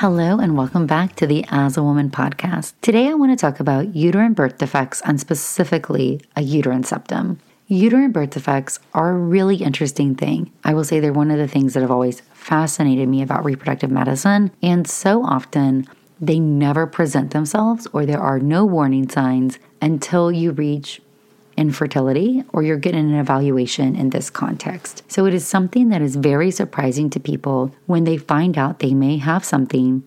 Hello, and welcome back to the As a Woman podcast. Today, I want to talk about uterine birth defects and specifically a uterine septum. Uterine birth defects are a really interesting thing. I will say they're one of the things that have always fascinated me about reproductive medicine, and so often they never present themselves or there are no warning signs until you reach infertility or you're getting an evaluation in this context. So it is something that is very surprising to people when they find out they may have something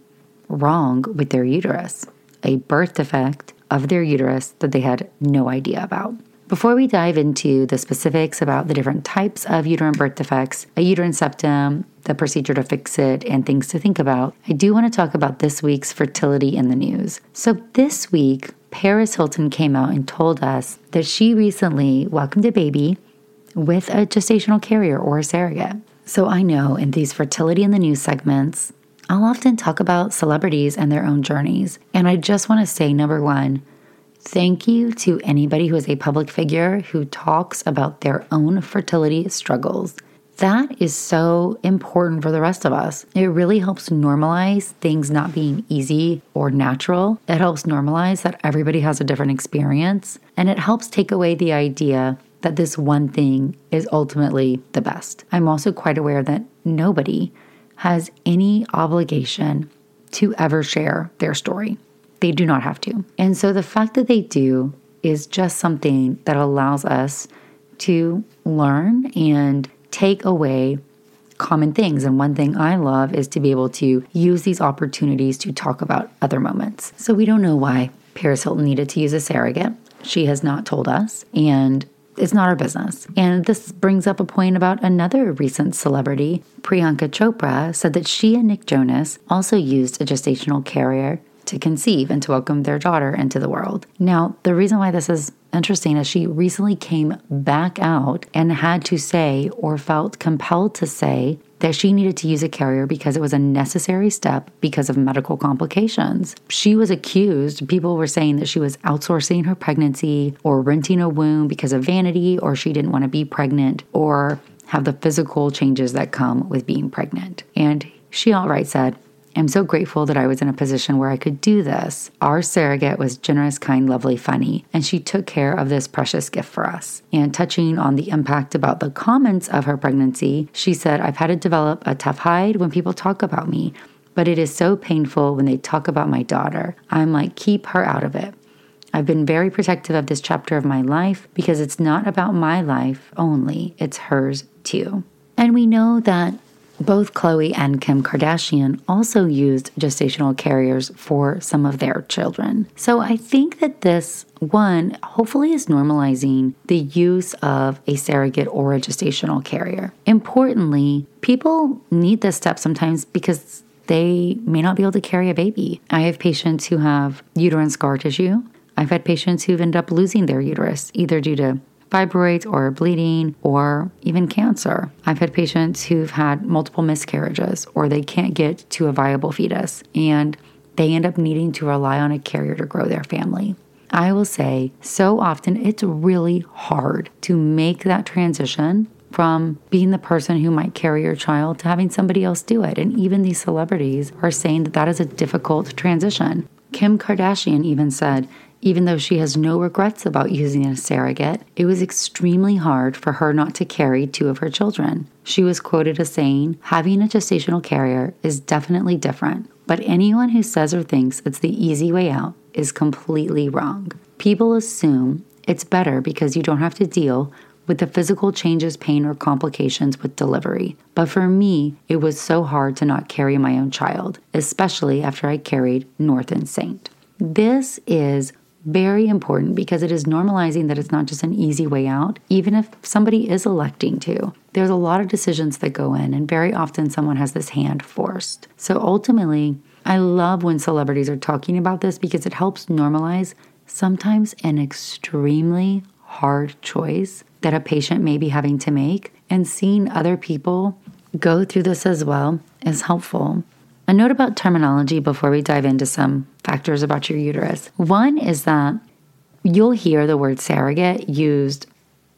wrong with their uterus, a birth defect of their uterus that they had no idea about. Before we dive into the specifics about the different types of uterine birth defects, a uterine septum, the procedure to fix it, and things to think about, I do want to talk about this week's fertility in the news. So, this week, Paris Hilton came out and told us that she recently welcomed a baby with a gestational carrier or a surrogate. So I know in these fertility in the news segments, I'll often talk about celebrities and their own journeys. And I just want to say number one, thank you to anybody who is a public figure who talks about their own fertility struggles. That is so important for the rest of us. It really helps normalize things not being easy or natural. It helps normalize that everybody has a different experience. And it helps take away the idea that this one thing is ultimately the best. I'm also quite aware that nobody has any obligation to ever share their story. They do not have to. And so the fact that they do is just something that allows us to learn and take away common things. And one thing I love is to be able to use these opportunities to talk about other moments. So we don't know why Paris Hilton needed to use a surrogate. She has not told us. And it's not our business. And this brings up a point about another recent celebrity. Priyanka Chopra said that she and Nick Jonas also used a gestational carrier to conceive and to welcome their daughter into the world. Now, the reason why this is interesting is she recently came back out and had to say or felt compelled to say that she needed to use a carrier because it was a necessary step because of medical complications. She was accused, people were saying that she was outsourcing her pregnancy or renting a womb because of vanity or she didn't want to be pregnant or have the physical changes that come with being pregnant. And she outright said, I'm so grateful that I was in a position where I could do this. Our surrogate was generous, kind, lovely, funny, and she took care of this precious gift for us. And touching on the impact about the comments of her pregnancy, she said, I've had to develop a tough hide when people talk about me, but it is so painful when they talk about my daughter. I'm like, keep her out of it. I've been very protective of this chapter of my life because it's not about my life only, it's hers too. And we know that both Khloe and Kim Kardashian also used gestational carriers for some of their children. So I think that this one hopefully is normalizing the use of a surrogate or a gestational carrier. Importantly, people need this step sometimes because they may not be able to carry a baby. I have patients who have uterine scar tissue. I've had patients who've ended up losing their uterus either due to fibroids or bleeding or even cancer. I've had patients who've had multiple miscarriages or they can't get to a viable fetus and they end up needing to rely on a carrier to grow their family. I will say so often it's really hard to make that transition from being the person who might carry your child to having somebody else do it. And even these celebrities are saying that that is a difficult transition. Kim Kardashian even said, even though she has no regrets about using a surrogate, it was extremely hard for her not to carry two of her children. She was quoted as saying, Having a gestational carrier is definitely different, but anyone who says or thinks it's the easy way out is completely wrong. People assume it's better because you don't have to deal with the physical changes, pain, or complications with delivery. But for me, it was so hard to not carry my own child, especially after I carried North and Saint. This is very important because it is normalizing that it's not just an easy way out, even if somebody is electing to. There's a lot of decisions that go in, and very often someone has this hand forced. So ultimately, I love when celebrities are talking about this because it helps normalize sometimes an extremely hard choice that a patient may be having to make, and seeing other people go through this as well is helpful. A note about terminology before we dive into some factors about your uterus. One is that you'll hear the word surrogate used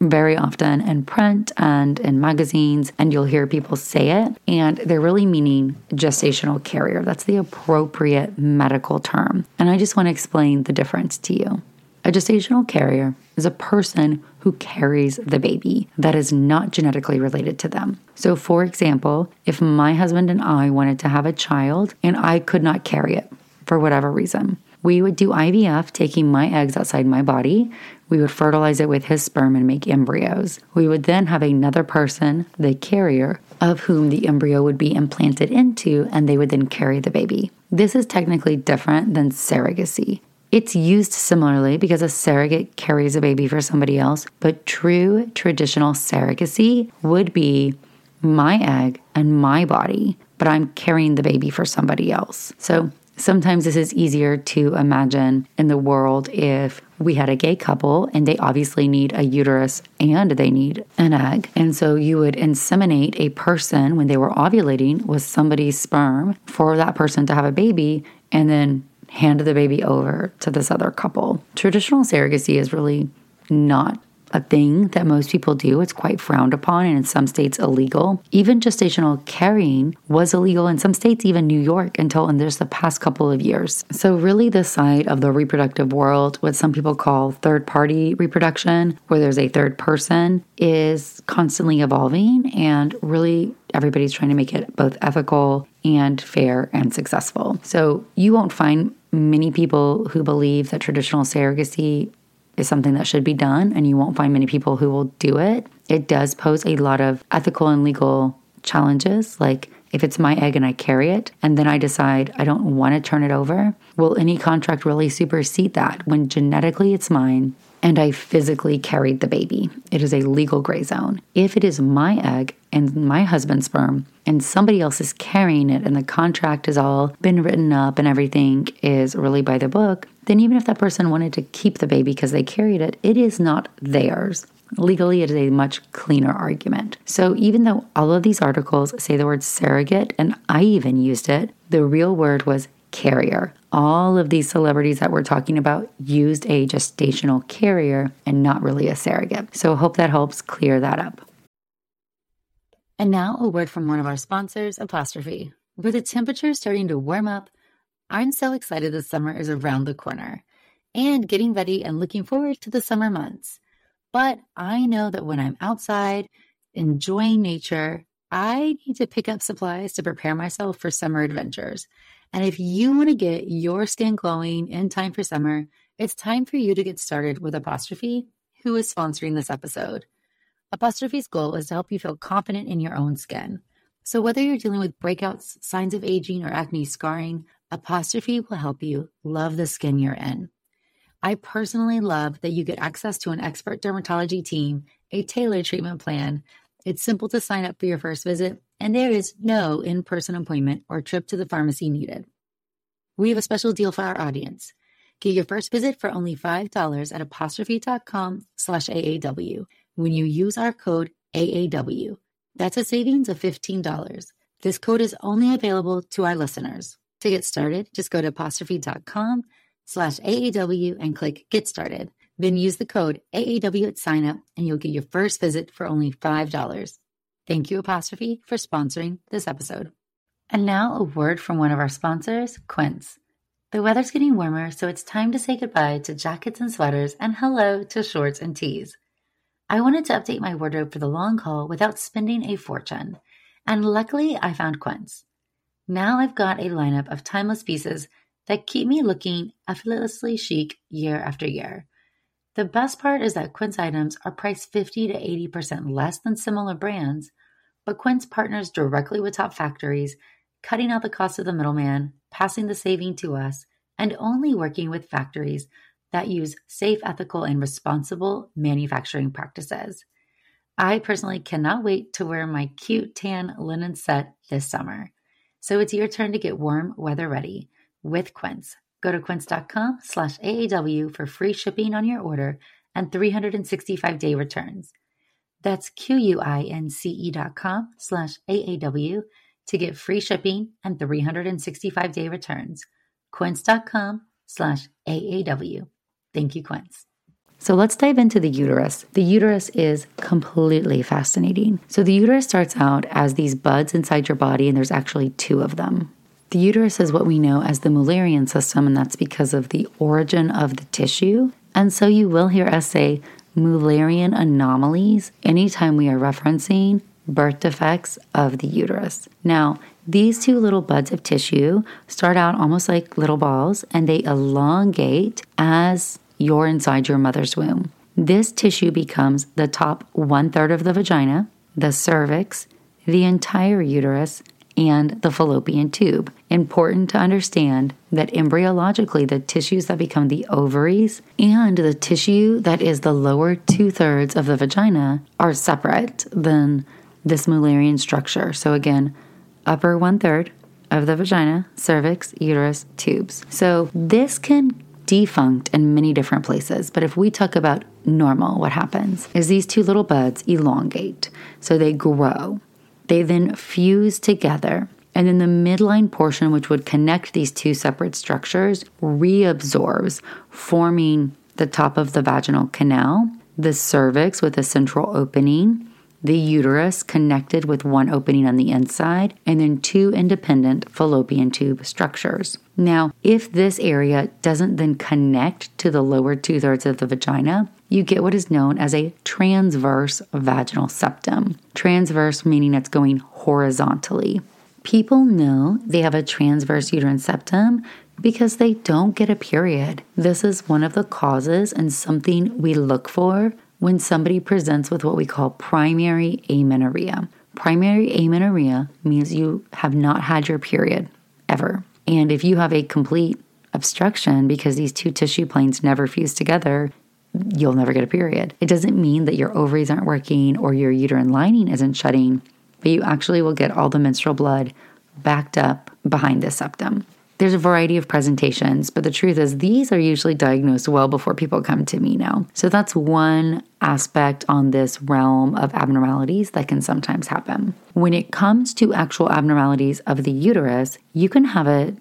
very often in print and in magazines, and you'll hear people say it, and they're really meaning gestational carrier. That's the appropriate medical term. And I just want to explain the difference to you. A gestational carrier is a person who carries the baby that is not genetically related to them. So, for example, if my husband and I wanted to have a child and I could not carry it for whatever reason, we would do IVF, taking my eggs outside my body. We would fertilize it with his sperm and make embryos. We would then have another person, the carrier, of whom the embryo would be implanted into, and they would then carry the baby. This is technically different than surrogacy. It's used similarly because a surrogate carries a baby for somebody else, but true traditional surrogacy would be my egg and my body, but I'm carrying the baby for somebody else. So sometimes this is easier to imagine in the world if we had a gay couple and they obviously need a uterus and they need an egg. And so you would inseminate a person when they were ovulating with somebody's sperm for that person to have a baby and then hand the baby over to this other couple. Traditional surrogacy is really not a thing that most people do. It's quite frowned upon and in some states illegal. Even gestational carrying was illegal in some states, even New York, until in just the past couple of years. So, really, the side of the reproductive world, what some people call third party reproduction, where there's a third person, is constantly evolving and really everybody's trying to make it both ethical and fair and successful. So, you won't find many people who believe that traditional surrogacy is something that should be done, and you won't find many people who will do it. It does pose a lot of ethical and legal challenges, like if it's my egg and I carry it, and then I decide I don't want to turn it over, will any contract really supersede that when genetically it's mine and I physically carried the baby? It is a legal gray zone. If it is my egg and my husband's sperm, and somebody else is carrying it, and the contract has all been written up and everything is really by the book, then even if that person wanted to keep the baby because they carried it, it is not theirs. Legally, it is a much cleaner argument. So, even though all of these articles say the word surrogate, and I even used it, the real word was carrier. All of these celebrities that we're talking about used a gestational carrier and not really a surrogate. So, hope that helps clear that up. And now, a word from one of our sponsors, Apostrophe. With the temperature starting to warm up, I'm so excited the summer is around the corner and getting ready and looking forward to the summer months. But I know that when I'm outside enjoying nature, I need to pick up supplies to prepare myself for summer adventures. And if you want to get your skin glowing in time for summer, it's time for you to get started with Apostrophe, who is sponsoring this episode. Apostrophe's goal is to help you feel confident in your own skin. So, whether you're dealing with breakouts, signs of aging, or acne scarring, Apostrophe will help you love the skin you're in. I personally love that you get access to an expert dermatology team, a tailored treatment plan. It's simple to sign up for your first visit, and there is no in person appointment or trip to the pharmacy needed. We have a special deal for our audience. Get your first visit for only $5 at apostrophe.com slash AAW when you use our code AAW. That's a savings of $15. This code is only available to our listeners. To get started, just go to apostrophe.com slash AAW and click Get Started. Then use the code AAW at signup and you'll get your first visit for only $5. Thank you, Apostrophe, for sponsoring this episode. And now a word from one of our sponsors, Quince. The weather's getting warmer, so it's time to say goodbye to jackets and sweaters and hello to shorts and tees. I wanted to update my wardrobe for the long haul without spending a fortune, and luckily I found Quince. Now I've got a lineup of timeless pieces that keep me looking effortlessly chic year after year. The best part is that Quince items are priced 50 to 80% less than similar brands, but Quince partners directly with top factories, cutting out the cost of the middleman, passing the saving to us, and only working with factories that use safe, ethical, and responsible manufacturing practices. I personally cannot wait to wear my cute tan linen set this summer. So it's your turn to get warm weather ready with Quince. Go to quince.com slash AAW for free shipping on your order and 365 day returns. That's Q-U-I-N-C-E dot com slash AAW to get free shipping and 365 day returns. Quince.com slash AAW. Thank you, Quince. So let's dive into the uterus. The uterus is completely fascinating. So the uterus starts out as these buds inside your body, and there's actually two of them. The uterus is what we know as the Mullerian system, and that's because of the origin of the tissue. And so you will hear us say Mullerian anomalies anytime we are referencing birth defects of the uterus. Now, these two little buds of tissue start out almost like little balls and they elongate as you're inside your mother's womb. This tissue becomes the top one third of the vagina, the cervix, the entire uterus, and the fallopian tube. Important to understand that embryologically, the tissues that become the ovaries and the tissue that is the lower two thirds of the vagina are separate than this Mullerian structure. So, again, upper one third of the vagina, cervix, uterus, tubes. So, this can defunct in many different places. But if we talk about normal, what happens is these two little buds elongate. So they grow. They then fuse together. And then the midline portion, which would connect these two separate structures, reabsorbs, forming the top of the vaginal canal, the cervix with a central opening, the uterus connected with one opening on the inside, and then two independent fallopian tube structures. Now, if this area doesn't then connect to the lower two thirds of the vagina, you get what is known as a transverse vaginal septum. Transverse meaning it's going horizontally. People know they have a transverse uterine septum because they don't get a period. This is one of the causes and something we look for when somebody presents with what we call primary amenorrhea. Primary amenorrhea means you have not had your period ever. And if you have a complete obstruction because these two tissue planes never fuse together, you'll never get a period. It doesn't mean that your ovaries aren't working or your uterine lining isn't shutting, but you actually will get all the menstrual blood backed up behind the septum. There's a variety of presentations, but the truth is, these are usually diagnosed well before people come to me now. So that's one aspect on this realm of abnormalities that can sometimes happen. When it comes to actual abnormalities of the uterus, you can have it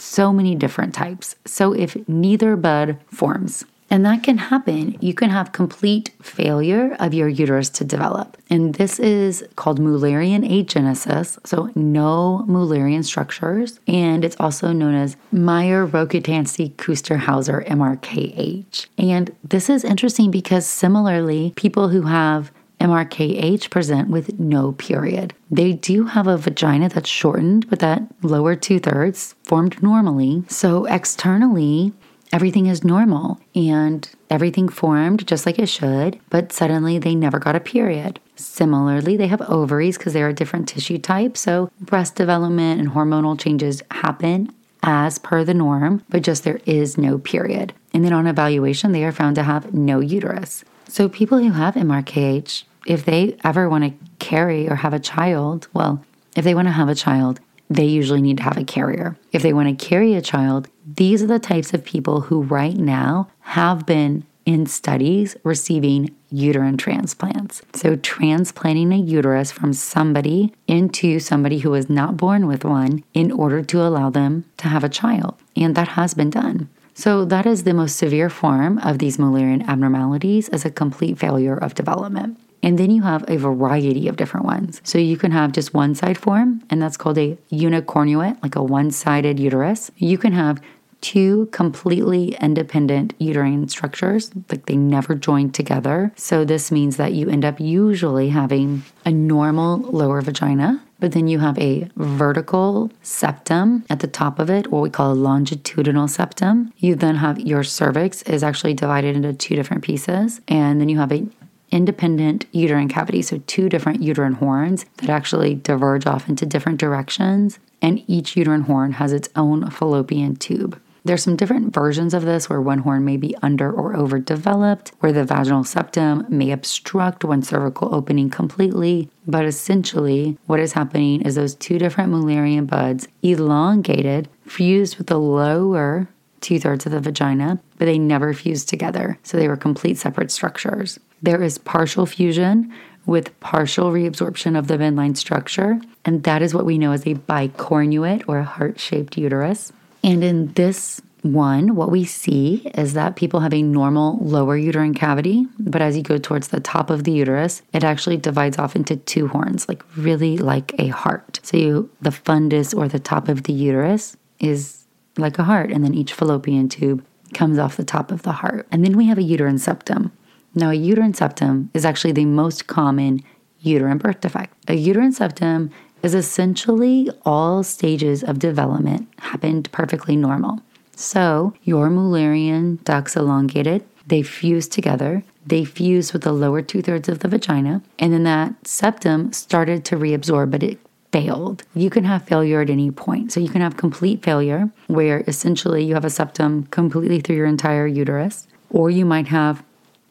so many different types. So if neither bud forms, and that can happen. You can have complete failure of your uterus to develop. And this is called Mullerian agenesis, so no Mullerian structures. And it's also known as Mayer Rokitansky Kuster-Hauser MRKH. And this is interesting because similarly, people who have MRKH present with no period. They do have a vagina that's shortened, but that lower two thirds formed normally. So externally, everything is normal and everything formed just like it should, but suddenly they never got a period. Similarly, they have ovaries because they're a different tissue type, so breast development and hormonal changes happen as per the norm, but just there is no period. And then on evaluation, they are found to have no uterus. So people who have MRKH, if they ever want to carry or have a child, well, if they want to have a child, they usually need to have a carrier. If they want to carry a child, these are the types of people who right now have been in studies receiving uterine transplants. So, transplanting a uterus from somebody into somebody who was not born with one in order to allow them to have a child. And that has been done. So, that is the most severe form of these Mullerian abnormalities as a complete failure of development. And then you have a variety of different ones. So you can have just one side form, and that's called a unicornuate, like a one sided uterus. You can have two completely independent uterine structures, like they never join together. So, this means that you end up usually having a normal lower vagina, but then you have a vertical septum at the top of it, what we call a longitudinal septum. You then have your cervix is actually divided into two different pieces, and then you have a independent uterine cavity, so two different uterine horns that actually diverge off into different directions, and each uterine horn has its own fallopian tube. There's some different versions of this where one horn may be under or overdeveloped, where the vaginal septum may obstruct one cervical opening completely. But essentially, what is happening is those two different Mullerian buds elongated, fused with the lower two thirds of the vagina, but they never fused together. So they were complete separate structures. There is partial fusion with partial reabsorption of the midline structure, and that is what we know as a bicornuate or a heart shaped uterus. And in this one, what we see is that people have a normal lower uterine cavity, but as you go towards the top of the uterus, it actually divides off into two horns, like really like a heart. So you the fundus or the top of the uterus is like a heart, and then each fallopian tube comes off the top of the heart. And then we have a uterine septum. Now, a uterine septum is actually the most common uterine birth defect. A uterine septum is essentially all stages of development happened perfectly normal. So your Mullerian ducts elongated, they fused together, they fused with the lower two thirds of the vagina, and then that septum started to reabsorb, but it failed. You can have failure at any point. So you can have complete failure, where essentially you have a septum completely through your entire uterus, or you might have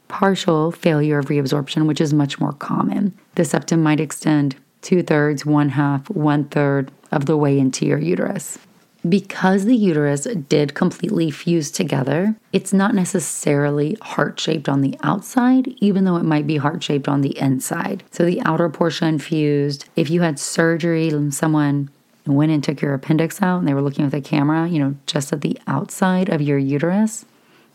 partial failure of reabsorption, which is much more common. The septum might extend two thirds, one half, one third of the way into your uterus. Because the uterus did completely fuse together, it's not necessarily heart shaped on the outside, even though it might be heart shaped on the inside. So the outer portion fused. If you had surgery and someone went and took your appendix out and they were looking with a camera, you know, just at the outside of your uterus,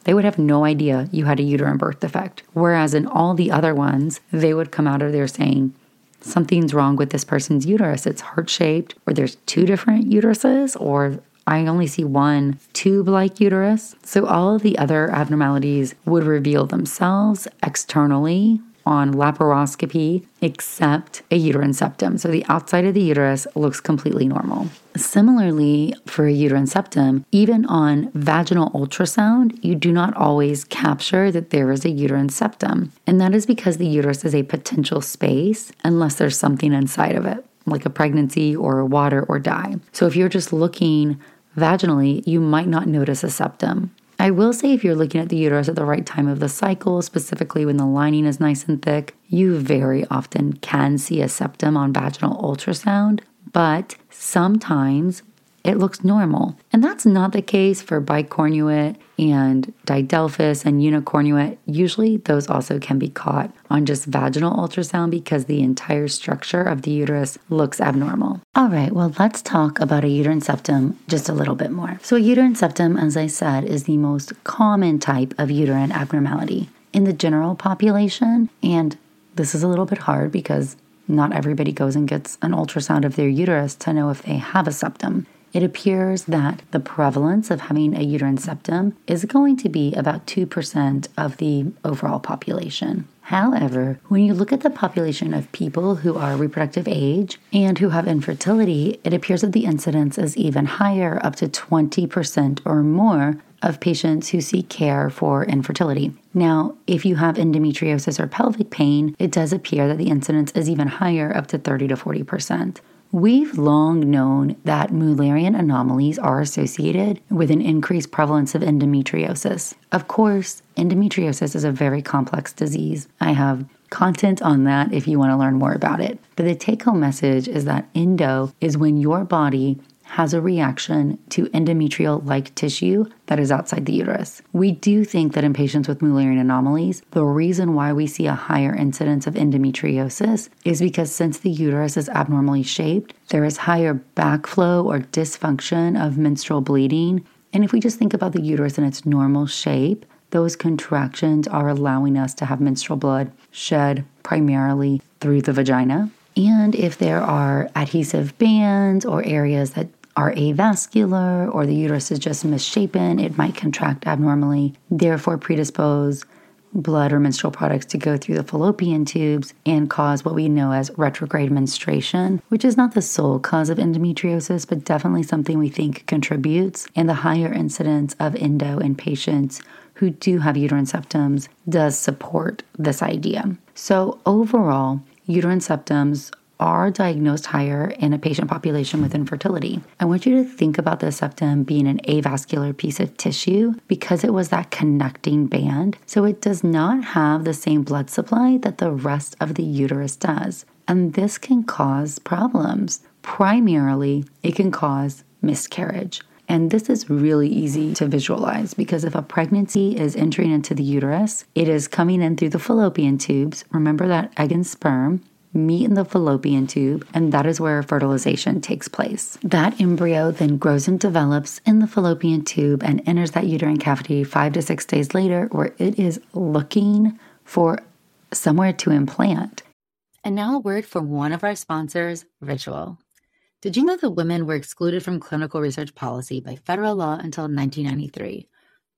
they would have no idea you had a uterine birth defect. Whereas in all the other ones, they would come out of there saying, something's wrong with this person's uterus. It's heart shaped, or there's two different uteruses, or I only see one tube like uterus. So all the other abnormalities would reveal themselves externally on laparoscopy except a uterine septum. So the outside of the uterus looks completely normal. Similarly, for a uterine septum, even on vaginal ultrasound, you do not always capture that there is a uterine septum. And that is because the uterus is a potential space unless there's something inside of it, like a pregnancy or water or dye. So if you're just looking vaginally, you might not notice a septum. I will say if you're looking at the uterus at the right time of the cycle, specifically when the lining is nice and thick, you very often can see a septum on vaginal ultrasound, but sometimes it looks normal. And that's not the case for bicornuate and didelphys and unicornuate. Usually, those also can be caught on just vaginal ultrasound because the entire structure of the uterus looks abnormal. All right, well, let's talk about a uterine septum just a little bit more. So, a uterine septum, as I said, is the most common type of uterine abnormality in the general population. And this is a little bit hard because not everybody goes and gets an ultrasound of their uterus to know if they have a septum it appears that the prevalence of having a uterine septum is going to be about 2% of the overall population. However, when you look at the population of people who are reproductive age and who have infertility, it appears that the incidence is even higher, up to 20% or more of patients who seek care for infertility. Now, if you have endometriosis or pelvic pain, it does appear that the incidence is even higher, up to 30 to 40%. We've long known that Mullerian anomalies are associated with an increased prevalence of endometriosis. Of course, endometriosis is a very complex disease. I have content on that if you want to learn more about it. But the take home message is that endo is when your body has a reaction to endometrial like tissue that is outside the uterus. We do think that in patients with Mullerian anomalies, the reason why we see a higher incidence of endometriosis is because since the uterus is abnormally shaped, there is higher backflow or dysfunction of menstrual bleeding. And if we just think about the uterus in its normal shape, those contractions are allowing us to have menstrual blood shed primarily through the vagina. And if there are adhesive bands or areas that are avascular or the uterus is just misshapen, it might contract abnormally, therefore predispose blood or menstrual products to go through the fallopian tubes and cause what we know as retrograde menstruation, which is not the sole cause of endometriosis, but definitely something we think contributes. And the higher incidence of endo in patients who do have uterine septums does support this idea. So, overall, uterine septums are diagnosed higher in a patient population with infertility. I want you to think about the septum being an avascular piece of tissue because it was that connecting band. So it does not have the same blood supply that the rest of the uterus does. And this can cause problems. Primarily, it can cause miscarriage. And this is really easy to visualize because if a pregnancy is entering into the uterus, it is coming in through the fallopian tubes. Remember that egg and sperm meet in the fallopian tube, and that is where fertilization takes place. That embryo then grows and develops in the fallopian tube and enters that uterine cavity five to six days later, where it is looking for somewhere to implant. And now, a word from one of our sponsors, Ritual. Did you know that women were excluded from clinical research policy by federal law until 1993?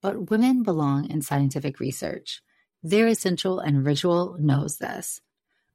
But women belong in scientific research. They're essential, and Ritual knows this.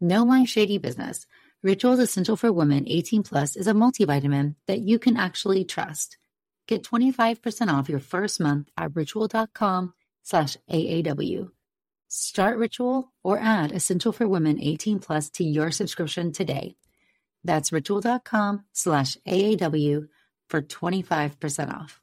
No My Shady Business. Rituals Essential for Women 18 Plus is a multivitamin that you can actually trust. Get 25% off your first month at ritual.com slash AAW. Start Ritual or add Essential for Women 18 Plus to your subscription today. That's ritual.com slash AAW for 25% off.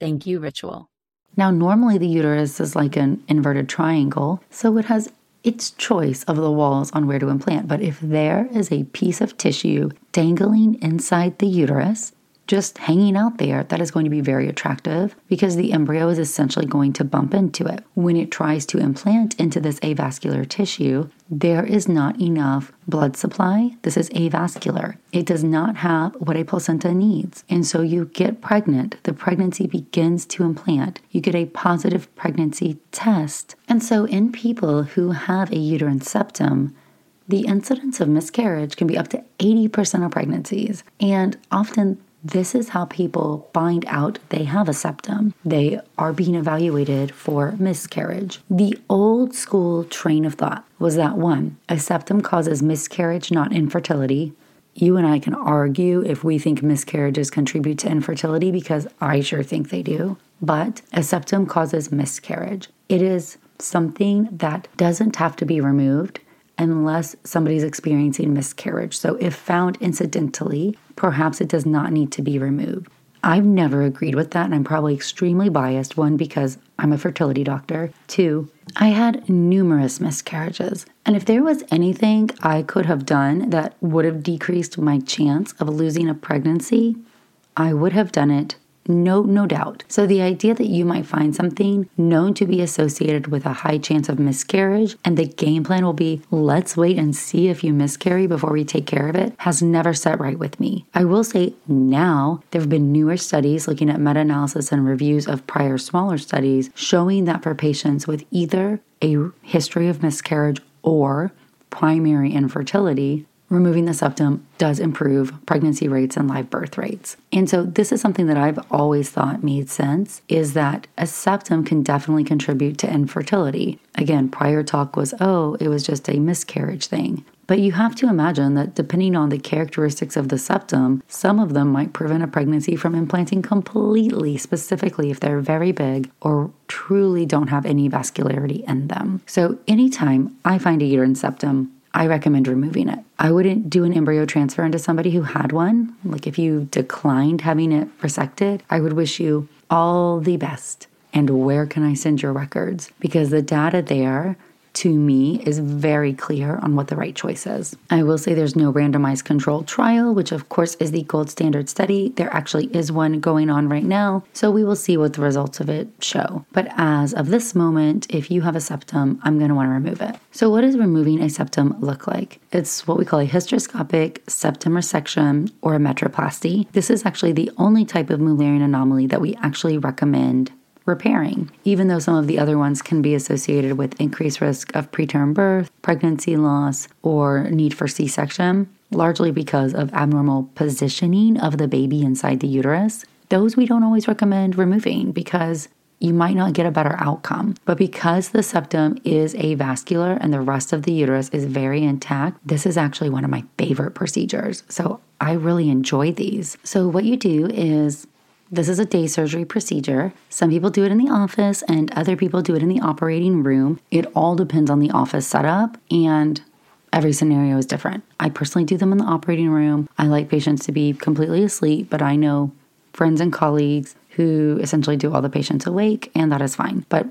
Thank you, Ritual. Now, normally the uterus is like an inverted triangle, so it has its choice of the walls on where to implant. But if there is a piece of tissue dangling inside the uterus, just hanging out there, that is going to be very attractive because the embryo is essentially going to bump into it. When it tries to implant into this avascular tissue, there is not enough blood supply. This is avascular. It does not have what a placenta needs. And so you get pregnant. The pregnancy begins to implant. You get a positive pregnancy test. And so in people who have a uterine septum, the incidence of miscarriage can be up to 80% of pregnancies. And often this is how people find out they have a septum. They are being evaluated for miscarriage. The old school train of thought was that one, a septum causes miscarriage, not infertility. You and I can argue if we think miscarriages contribute to infertility because I sure think they do. But a septum causes miscarriage. It is something that doesn't have to be removed unless somebody's experiencing miscarriage. So, if found incidentally, perhaps it does not need to be removed. I've never agreed with that, and I'm probably extremely biased. One, because I'm a fertility doctor. Two, I had numerous miscarriages. And if there was anything I could have done that would have decreased my chance of losing a pregnancy, I would have done it no, no doubt. So the idea that you might find something known to be associated with a high chance of miscarriage and the game plan will be let's wait and see if you miscarry before we take care of it has never set right with me. I will say now there have been newer studies looking at meta analysis and reviews of prior smaller studies showing that for patients with either a history of miscarriage or primary infertility, removing the septum does improve pregnancy rates and live birth rates. And so this is something that I've always thought made sense is that a septum can definitely contribute to infertility. Again, prior talk was, oh, it was just a miscarriage thing. But you have to imagine that depending on the characteristics of the septum, some of them might prevent a pregnancy from implanting completely, specifically if they're very big or truly don't have any vascularity in them. So, anytime I find a uterine septum, I recommend removing it. I wouldn't do an embryo transfer into somebody who had one. Like if you declined having it resected, I would wish you all the best. And where can I send your records? Because the data there to me is very clear on what the right choice is. I will say there's no randomized controlled trial, which of course is the gold standard study. There actually is one going on right now, so we will see what the results of it show. But as of this moment, if you have a septum, I'm going to want to remove it. So, what does removing a septum look like? It's what we call a hysteroscopic septum resection or a metroplasty. This is actually the only type of Mullerian anomaly that we actually recommend repairing, even though some of the other ones can be associated with increased risk of preterm birth, pregnancy loss, or need for C section, largely because of abnormal positioning of the baby inside the uterus. Those we don't always recommend removing because you might not get a better outcome. But because the septum is avascular and the rest of the uterus is very intact, this is actually one of my favorite procedures. So I really enjoy these. So, what you do is this is a day surgery procedure. Some people do it in the office and other people do it in the operating room. It all depends on the office setup and every scenario is different. I personally do them in the operating room. I like patients to be completely asleep, but I know friends and colleagues who essentially do all the patients awake, and that is fine. But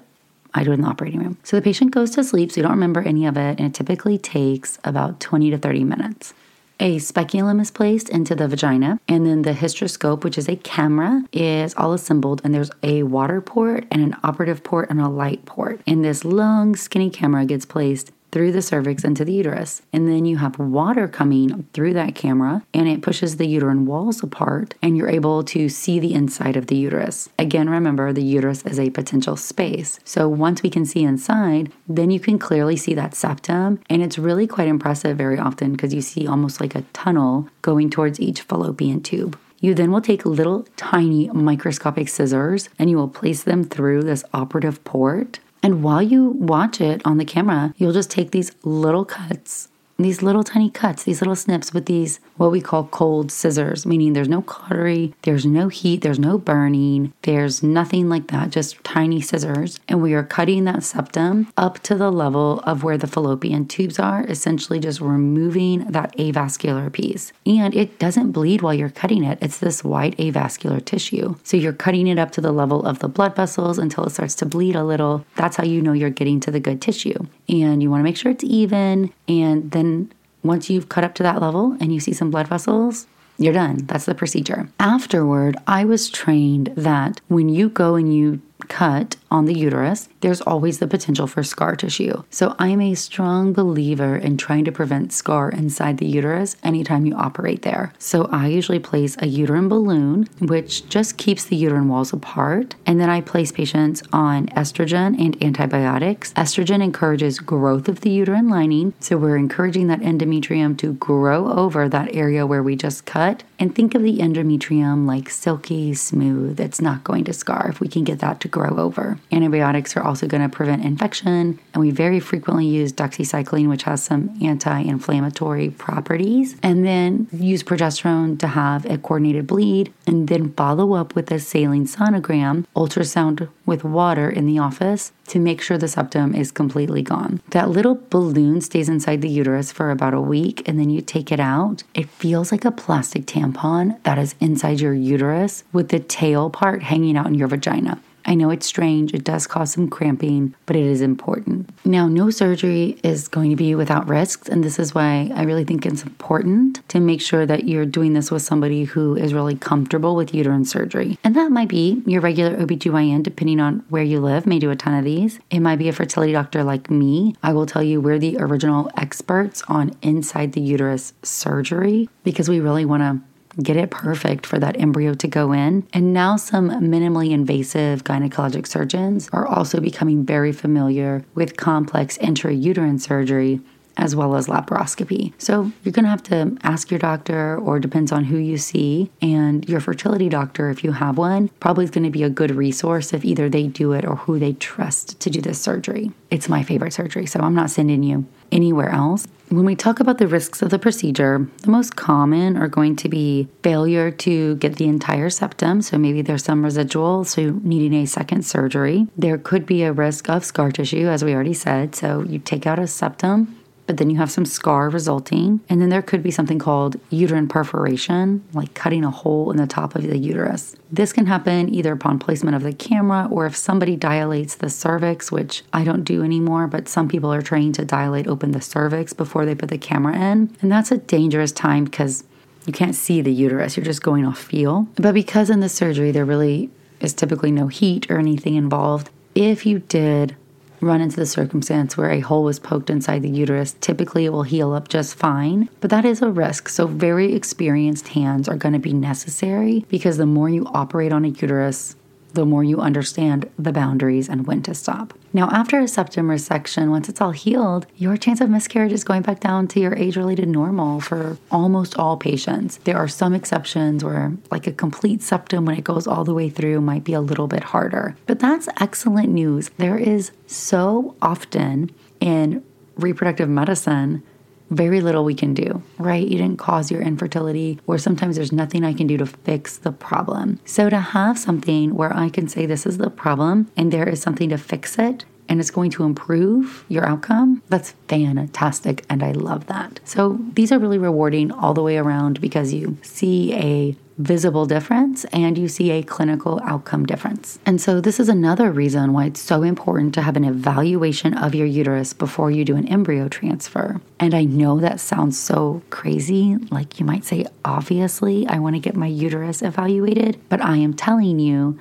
I do it in the operating room. So the patient goes to sleep, so you don't remember any of it, and it typically takes about 20 to 30 minutes a speculum is placed into the vagina, and then the hysteroscope, which is a camera, is all assembled, and there's a water port and an operative port and a light port. And this long, skinny camera gets placed through the cervix into the uterus. And then you have water coming through that camera and it pushes the uterine walls apart and you're able to see the inside of the uterus. Again, remember the uterus is a potential space. So once we can see inside, then you can clearly see that septum. And it's really quite impressive very often because you see almost like a tunnel going towards each fallopian tube. You then will take little tiny microscopic scissors and you will place them through this operative port and while you watch it on the camera, you'll just take these little cuts these little tiny cuts, these little snips with these what we call cold scissors, meaning there's no cautery, there's no heat, there's no burning, there's nothing like that, just tiny scissors. And we are cutting that septum up to the level of where the fallopian tubes are, essentially just removing that avascular piece. And it doesn't bleed while you're cutting it, it's this white avascular tissue. So you're cutting it up to the level of the blood vessels until it starts to bleed a little. That's how you know you're getting to the good tissue. And you want to make sure it's even and then once you've cut up to that level and you see some blood vessels, you're done. That's the procedure. Afterward, I was trained that when you go and you cut on the uterus, there's always the potential for scar tissue. So I'm a strong believer in trying to prevent scar inside the uterus anytime you operate there. So I usually place a uterine balloon, which just keeps the uterine walls apart. And then I place patients on estrogen and antibiotics. Estrogen encourages growth of the uterine lining. So we're encouraging that endometrium to grow over that area where we just cut. And think of the endometrium like silky smooth. It's not going to scar if we can get that to grow over. Antibiotics are also going to prevent infection, and we very frequently use doxycycline, which has some anti inflammatory properties, and then use progesterone to have a coordinated bleed, and then follow up with a saline sonogram, ultrasound with water in the office to make sure the septum is completely gone. That little balloon stays inside the uterus for about a week, and then you take it out. It feels like a plastic tampon that is inside your uterus with the tail part hanging out in your vagina. I know it's strange, it does cause some cramping, but it is important. Now, no surgery is going to be without risks, and this is why I really think it's important to make sure that you're doing this with somebody who is really comfortable with uterine surgery. And that might be your regular OBGYN, depending on where you live, may do a ton of these. It might be a fertility doctor like me. I will tell you we're the original experts on inside the uterus surgery because we really want to get it perfect for that embryo to go in. And now some minimally invasive gynecologic surgeons are also becoming very familiar with complex intrauterine surgery as well as laparoscopy. So you're going to have to ask your doctor, or depends on who you see, and your fertility doctor, if you have one, probably is going to be a good resource if either they do it or who they trust to do this surgery. It's my favorite surgery, so I'm not sending you anywhere else. When we talk about the risks of the procedure, the most common are going to be failure to get the entire septum. So maybe there's some residual, so needing a second surgery. There could be a risk of scar tissue, as we already said. So you take out a septum, but then you have some scar resulting. And then there could be something called uterine perforation, like cutting a hole in the top of the uterus. This can happen either upon placement of the camera or if somebody dilates the cervix, which I don't do anymore, but some people are trained to dilate open the cervix before they put the camera in. And that's a dangerous time because you can't see the uterus, you're just going off feel. But because in the surgery there really is typically no heat or anything involved, if you did run into the circumstance where a hole was poked inside the uterus, typically it will heal up just fine, but that is a risk. So, very experienced hands are going to be necessary because the more you operate on a uterus, the more you understand the boundaries and when to stop. Now, after a septum resection, once it's all healed, your chance of miscarriage is going back down to your age related normal for almost all patients. There are some exceptions where, like a complete septum, when it goes all the way through, might be a little bit harder. But that's excellent news. There is so often in reproductive medicine very little we can do, right? You didn't cause your infertility, or sometimes there's nothing I can do to fix the problem. So to have something where I can say, this is the problem, and there is something to fix it, and it's going to improve your outcome, that's fantastic. And I love that. So these are really rewarding all the way around because you see a visible difference and you see a clinical outcome difference. And so, this is another reason why it's so important to have an evaluation of your uterus before you do an embryo transfer. And I know that sounds so crazy. Like you might say, obviously, I want to get my uterus evaluated, but I am telling you,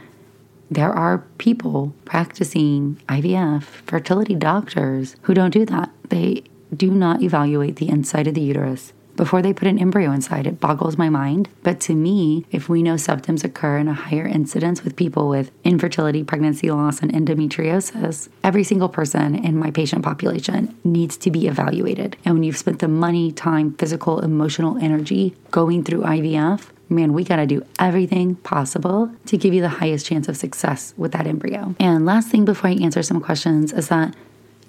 there are people practicing IVF, fertility doctors, who don't do that. They do not evaluate the inside of the uterus before they put an embryo inside. It boggles my mind. But to me, if we know septums occur in a higher incidence with people with infertility, pregnancy loss, and endometriosis, every single person in my patient population needs to be evaluated. And when you've spent the money, time, physical, emotional energy going through IVF, man, we got to do everything possible to give you the highest chance of success with that embryo. And last thing before I answer some questions is that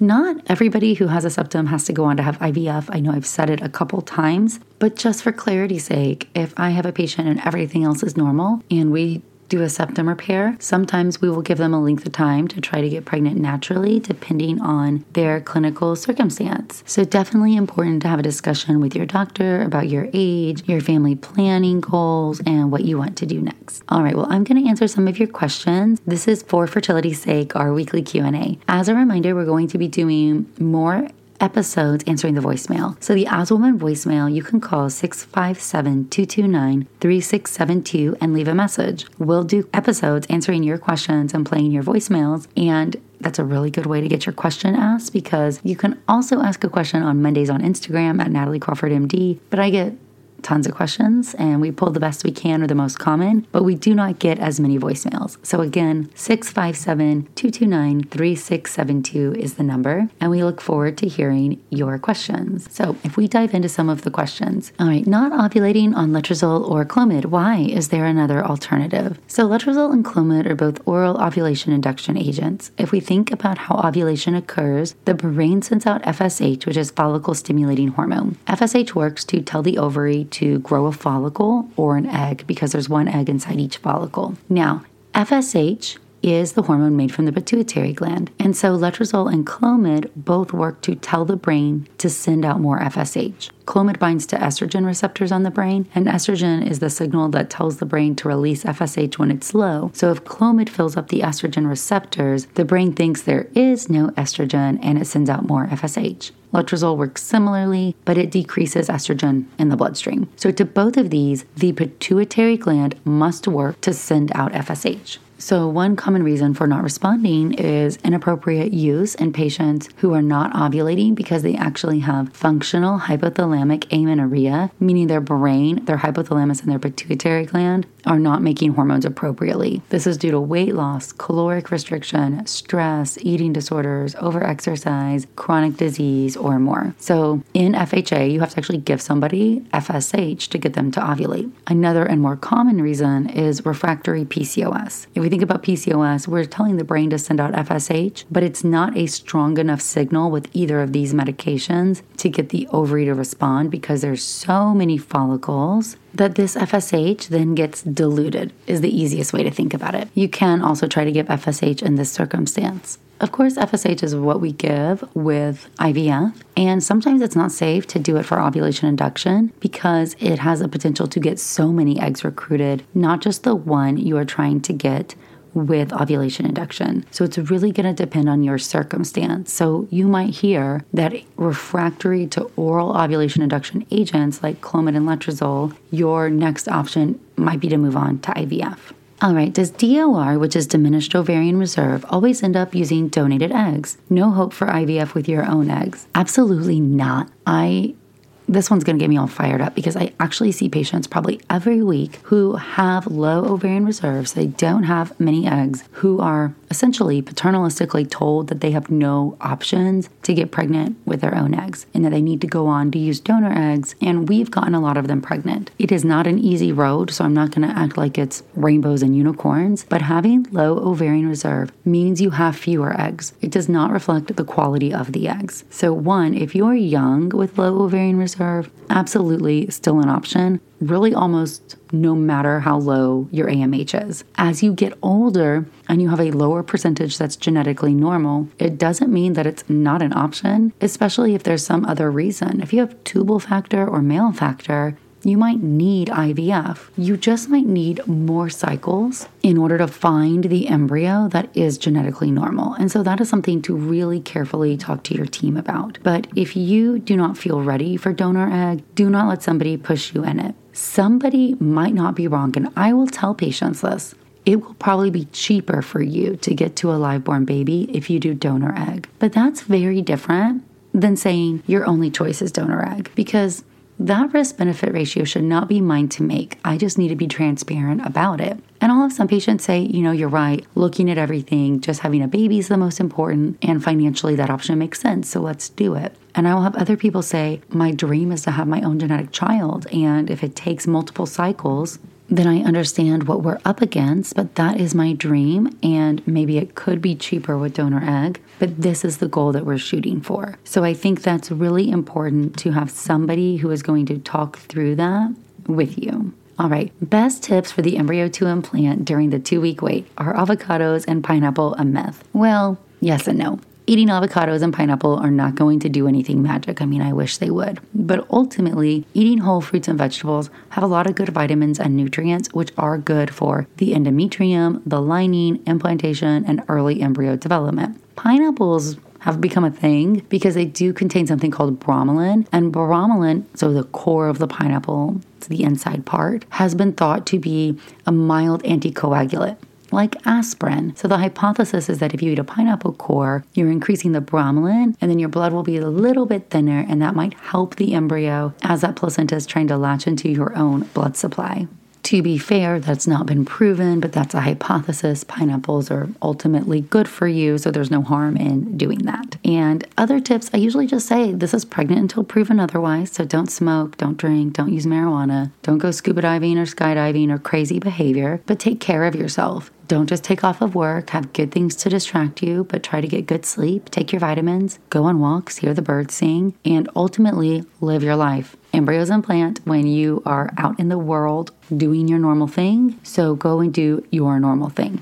not everybody who has a septum has to go on to have IVF. I know I've said it a couple times, but just for clarity's sake, if I have a patient and everything else is normal and we do a septum repair. Sometimes we will give them a length of time to try to get pregnant naturally, depending on their clinical circumstance. So, definitely important to have a discussion with your doctor about your age, your family planning goals, and what you want to do next. All right, well, I'm going to answer some of your questions. This is for fertility's sake, our weekly Q&A. As a reminder, we're going to be doing more episodes answering the voicemail. So the As Woman voicemail, you can call 657-229-3672 and leave a message. We'll do episodes answering your questions and playing your voicemails and that's a really good way to get your question asked because you can also ask a question on Mondays on Instagram at Natalie Crawford MD. But I get tons of questions and we pull the best we can or the most common, but we do not get as many voicemails. So again, 657 229 3672 is the number, and we look forward to hearing your questions. So if we dive into some of the questions, all right, not ovulating on letrozole or Clomid, why is there another alternative? So letrozole and Clomid are both oral ovulation induction agents. If we think about how ovulation occurs, the brain sends out FSH, which is follicle stimulating hormone. FSH works to tell the ovary to grow a follicle or an egg because there's one egg inside each follicle. Now, FSH is the hormone made from the pituitary gland. And so letrozole and Clomid both work to tell the brain to send out more FSH. Clomid binds to estrogen receptors on the brain, and estrogen is the signal that tells the brain to release FSH when it's low. So if Clomid fills up the estrogen receptors, the brain thinks there is no estrogen and it sends out more FSH. Letrozole works similarly, but it decreases estrogen in the bloodstream. So, to both of these, the pituitary gland must work to send out FSH. So, one common reason for not responding is inappropriate use in patients who are not ovulating because they actually have functional hypothalamic amenorrhea, meaning their brain, their hypothalamus, and their pituitary gland are not making hormones appropriately. This is due to weight loss, caloric restriction, stress, eating disorders, overexercise, chronic disease, or more. So, in FHA, you have to actually give somebody FSH to get them to ovulate. Another and more common reason is refractory PCOS. If we think about PCOS, we're telling the brain to send out FSH, but it's not a strong enough signal with either of these medications to get the ovary to respond because there's so many follicles that this FSH then gets diluted, is the easiest way to think about it. You can also try to give FSH in this circumstance. Of course, FSH is what we give with IVF, and sometimes it's not safe to do it for ovulation induction because it has a potential to get so many eggs recruited, not just the one you are trying to get with ovulation induction. So it's really going to depend on your circumstance. So you might hear that refractory to oral ovulation induction agents like Clomid and Letrozole, your next option might be to move on to IVF. All right, does DOR, which is diminished ovarian reserve, always end up using donated eggs? No hope for IVF with your own eggs? Absolutely not. I this one's going to get me all fired up because I actually see patients probably every week who have low ovarian reserves. They don't have many eggs, who are essentially paternalistically told that they have no options to get pregnant with their own eggs and that they need to go on to use donor eggs. And we've gotten a lot of them pregnant. It is not an easy road, so I'm not going to act like it's rainbows and unicorns, but having low ovarian reserve means you have fewer eggs. It does not reflect the quality of the eggs. So, one, if you're young with low ovarian reserve, absolutely still an option, really almost no matter how low your AMH is. As you get older and you have a lower percentage that's genetically normal, it doesn't mean that it's not an option, especially if there's some other reason. If you have tubal factor or male factor, you might need IVF. You just might need more cycles in order to find the embryo that is genetically normal. And so that is something to really carefully talk to your team about. But if you do not feel ready for donor egg, do not let somebody push you in it. Somebody might not be wrong, and I will tell patients this. It will probably be cheaper for you to get to a live born baby if you do donor egg. But that's very different than saying your only choice is donor egg because that risk benefit ratio should not be mine to make. I just need to be transparent about it. And I'll have some patients say, you know, you're right, looking at everything, just having a baby is the most important, and financially that option makes sense, so let's do it. And I will have other people say, my dream is to have my own genetic child, and if it takes multiple cycles, then I understand what we're up against, but that is my dream. And maybe it could be cheaper with donor egg, but this is the goal that we're shooting for. So I think that's really important to have somebody who is going to talk through that with you. All right, best tips for the embryo to implant during the two week wait are avocados and pineapple a myth? Well, yes and no eating avocados and pineapple are not going to do anything magic. I mean, I wish they would. But ultimately, eating whole fruits and vegetables have a lot of good vitamins and nutrients, which are good for the endometrium, the lining, implantation, and early embryo development. Pineapples have become a thing because they do contain something called bromelain. And bromelain, so the core of the pineapple, the inside part, has been thought to be a mild anticoagulant like aspirin. So the hypothesis is that if you eat a pineapple core, you're increasing the bromelain and then your blood will be a little bit thinner and that might help the embryo as that placenta is trying to latch into your own blood supply. To be fair, that's not been proven, but that's a hypothesis. Pineapples are ultimately good for you, so there's no harm in doing that. And other tips, I usually just say this is pregnant until proven otherwise. So don't smoke, don't drink, don't use marijuana, don't go scuba diving or skydiving or crazy behavior, but take care of yourself. Don't just take off of work, have good things to distract you, but try to get good sleep, take your vitamins, go on walks, hear the birds sing, and ultimately live your life. Embryos implant when you are out in the world doing your normal thing, so go and do your normal thing.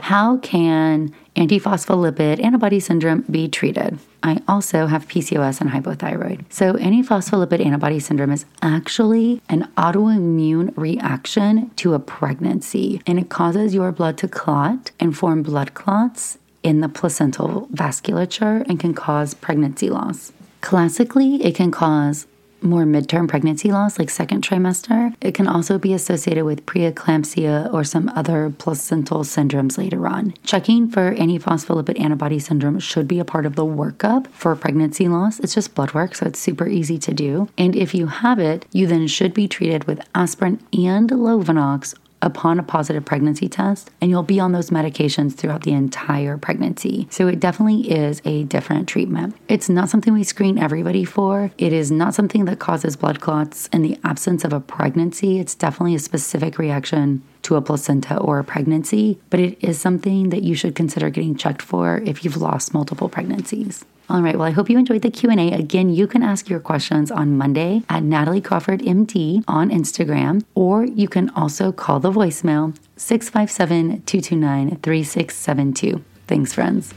How can antiphospholipid antibody syndrome be treated? I also have PCOS and hypothyroid. So, antiphospholipid antibody syndrome is actually an autoimmune reaction to a pregnancy, and it causes your blood to clot and form blood clots in the placental vasculature and can cause pregnancy loss. Classically, it can cause more midterm pregnancy loss, like second trimester. It can also be associated with preeclampsia or some other placental syndromes later on. Checking for antiphospholipid antibody syndrome should be a part of the workup for pregnancy loss. It's just blood work, so it's super easy to do. And if you have it, you then should be treated with aspirin and Lovenox upon a positive pregnancy test, and you'll be on those medications throughout the entire pregnancy. So it definitely is a different treatment. It's not something we screen everybody for. It is not something that causes blood clots in the absence of a pregnancy. It's definitely a specific reaction to a placenta or a pregnancy, but it is something that you should consider getting checked for if you've lost multiple pregnancies. All right. Well, I hope you enjoyed the Q&A. Again, you can ask your questions on Monday at Natalie Crawford MD on Instagram, or you can also call the voicemail 657-229-3672. Thanks, friends.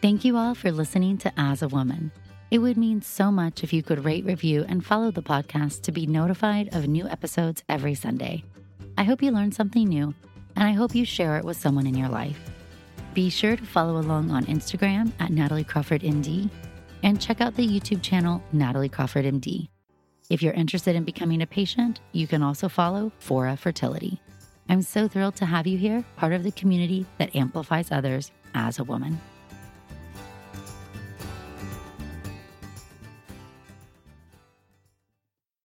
Thank you all for listening to As a Woman. It would mean so much if you could rate, review, and follow the podcast to be notified of new episodes every Sunday. I hope you learned something new and I hope you share it with someone in your life. Be sure to follow along on Instagram at Natalie Crawford MD and check out the YouTube channel Natalie Crawford MD. If you're interested in becoming a patient, you can also follow Fora Fertility. I'm so thrilled to have you here, part of the community that amplifies others as a woman.